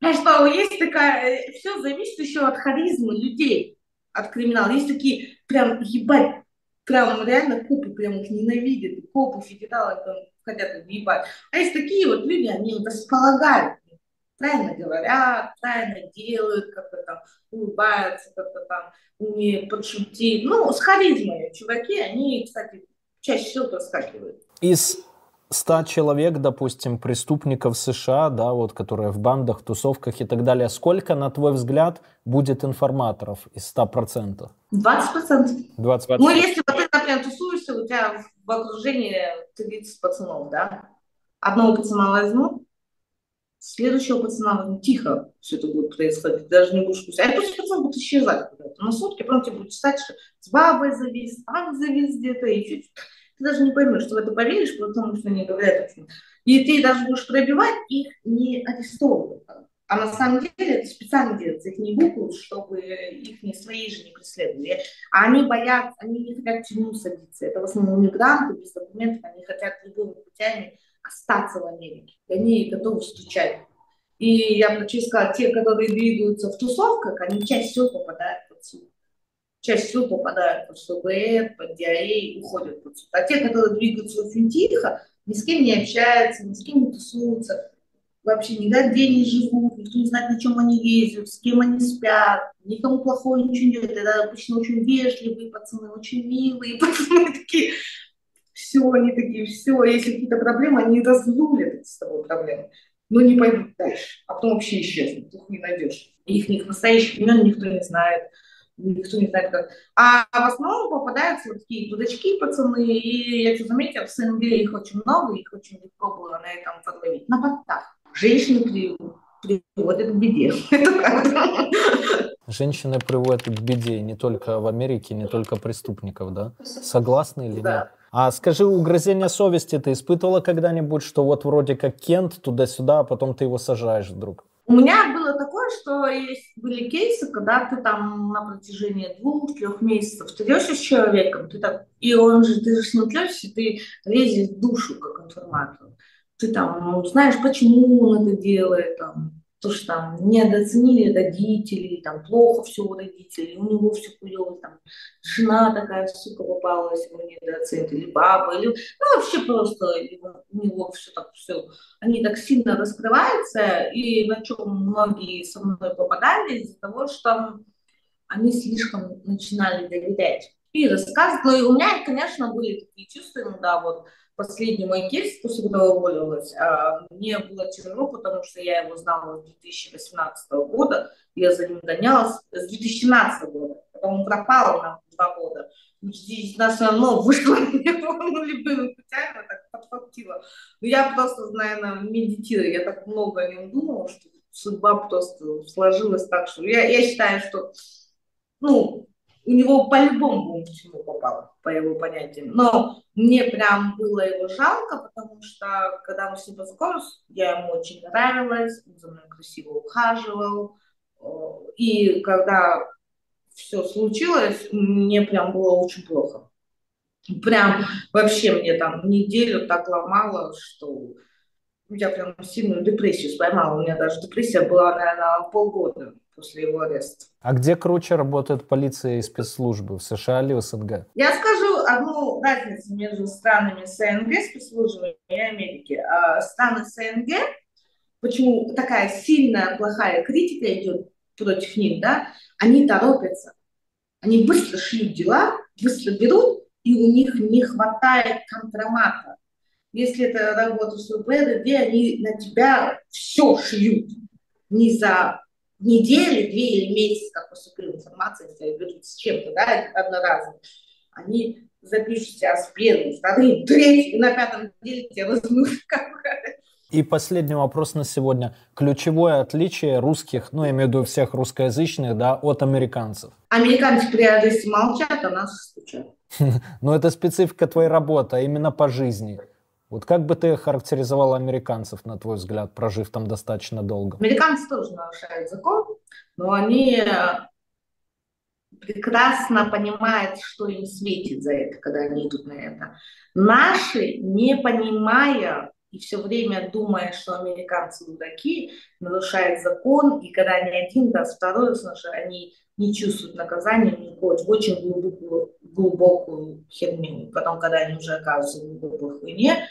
А что, есть такая, все зависит еще от харизмы людей, от криминала. Есть такие, прям, ебать, прям реально копы прям их ненавидят, копы, федералы там хотят их ебать. А есть такие вот люди, они располагают правильно говорят, правильно делают, как-то там улыбаются, как-то там умеют подшутить. Ну, с харизмой чуваки, они, кстати, чаще всего проскакивают. Из 100 человек, допустим, преступников США, да, вот, которые в бандах, тусовках и так далее, сколько, на твой взгляд, будет информаторов из 100%? 20%. 20%. Ну, если вот например, тусуешься, у тебя в окружении 30 пацанов, да, одного пацана возьму, следующего пацана возьму, тихо все это будет происходить, даже не будешь пустить. А этот пацан будет исчезать куда-то на сутки, потом тебе будет читать, что с бабой завис, там завис где-то, и чуть ты даже не поймешь, что в это поверишь, потому что они говорят. И ты даже будешь пробивать, их не арестовывают. А на самом деле это специально делается, их не буквы, чтобы их не свои же не преследовали. А они боятся, они не хотят тюрьму садиться. Это в основном мигранты без документов, они хотят любыми путями остаться в Америке. И они готовы стучать. И я хочу сказать, те, которые двигаются в тусовках, они чаще всего попадают под суд чаще всего попадают под ФБР, под диарей, уходят под суд. А те, которые двигаются очень тихо, ни с кем не общаются, ни с кем не тусуются, вообще не живут, никто не знает, на чем они ездят, с кем они спят, никому плохого ничего не делают. Это обычно очень вежливые пацаны, очень милые [LAUGHS] пацаны такие. Все, они такие, все, если какие-то проблемы, они разрулят с тобой проблемы, но не пойдут дальше, а потом вообще исчезнут, их не найдешь. Их настоящих имен никто не знает никто не знает как. А в основном попадаются вот такие дудачки, пацаны, и я что заметила, в СНГ их очень много, их очень легко было на этом подловить. На подтах. Женщины приводят к беде. Женщины приводят к беде не только в Америке, не только преступников, да? Согласны или да. нет? А скажи, угрызение совести ты испытывала когда-нибудь, что вот вроде как Кент туда-сюда, а потом ты его сажаешь вдруг? У меня было такое, что есть были кейсы, когда ты там на протяжении двух-трех месяцев трешь с человеком, ты так, и он же, ты же с ним трешься, ты лезешь в душу как информатор. Ты там ну, знаешь, почему он это делает, там, то, что там недооценили родители, там плохо все у родителей, у него все хуево, там жена такая, сука, попалась, его недооценили, или баба, или ну, вообще просто у него все так все, они так сильно раскрываются, и на чем многие со мной попадали из-за того, что они слишком начинали доверять и рассказывать. Ну и у меня, конечно, были такие чувства, ну да, вот последний мой кейс, после которого уволилась, а, мне было тяжело, потому что я его знала с 2018 года, я за ним гонялась с 2017 года, потом он пропал на два года. Нас все равно вышло [LAUGHS] ну, любыми путями, так подхватило. Но я просто, наверное, медитирую, я так много о нем думала, что судьба просто сложилась так, что я, я считаю, что ну, у него по-любому в попало, по его понятиям. Но мне прям было его жалко, потому что, когда мы с ним познакомились, я ему очень нравилась, он за мной красиво ухаживал. И когда все случилось, мне прям было очень плохо. Прям вообще мне там неделю так ломало, что я прям сильную депрессию поймала. У меня даже депрессия была, наверное, полгода после его ареста. А где круче работает полиция и спецслужбы, в США или в СНГ? Я скажу одну разницу между странами СНГ, спецслужбами и Америки. А страны СНГ, почему такая сильная плохая критика идет против них, да, они торопятся. Они быстро шьют дела, быстро берут, и у них не хватает компромата. Если это работа с УБД, где они на тебя все шьют. Не за недели, две или месяц, как поступила информация, если берут с чем-то, да, одноразово, они запишут тебя с первым, вторым, третьим, на пятом неделе тебя возьмут [LAUGHS] и последний вопрос на сегодня. Ключевое отличие русских, ну, я имею в виду всех русскоязычных, да, от американцев? Американцы при аресте молчат, а нас стучат. [LAUGHS] Но это специфика твоей работы, а именно по жизни. Вот как бы ты характеризовал американцев, на твой взгляд, прожив там достаточно долго? Американцы тоже нарушают закон, но они прекрасно понимают, что им светит за это, когда они идут на это. Наши, не понимая и все время думая, что американцы дураки, нарушают закон, и когда они один раз, второй раз, они не чувствуют наказания, не ходят в очень глубокую, глубокую херню, потом, когда они уже оказываются в глубокой хуйне.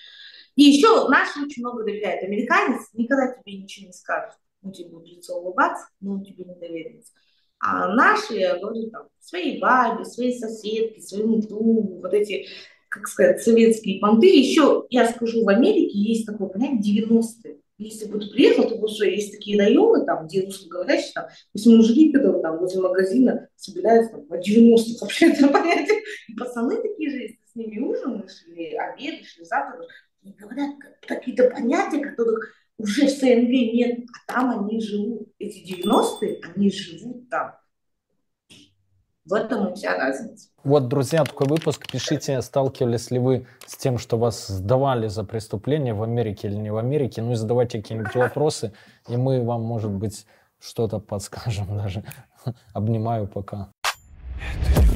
И еще наши очень много доверяют. Американец никогда тебе ничего не скажет. он тебе будет лицо улыбаться, но он тебе не доверится. А наши, я говорю, там, свои бабе, свои соседки, своему другу, вот эти, как сказать, советские понты. Еще, я скажу, в Америке есть такое понятие 90-е. Если бы ты приехал, то что есть такие районы, там, где русскоговорящие, там, если мужики, которые там возле магазина собираются там, по 90-х, вообще это [LAUGHS] понятие. Пацаны такие же, если с ними ужинаешь, или обедаешь, или завтракаешь, говорят какие-то понятия, которых уже в СНГ нет, а там они живут. Эти 90-е, они живут там. В этом и вся разница. Вот, друзья, такой выпуск. Пишите, сталкивались ли вы с тем, что вас сдавали за преступление в Америке или не в Америке. Ну и задавайте какие-нибудь вопросы, и мы вам, может быть, что-то подскажем даже. [LAUGHS] Обнимаю пока. Это.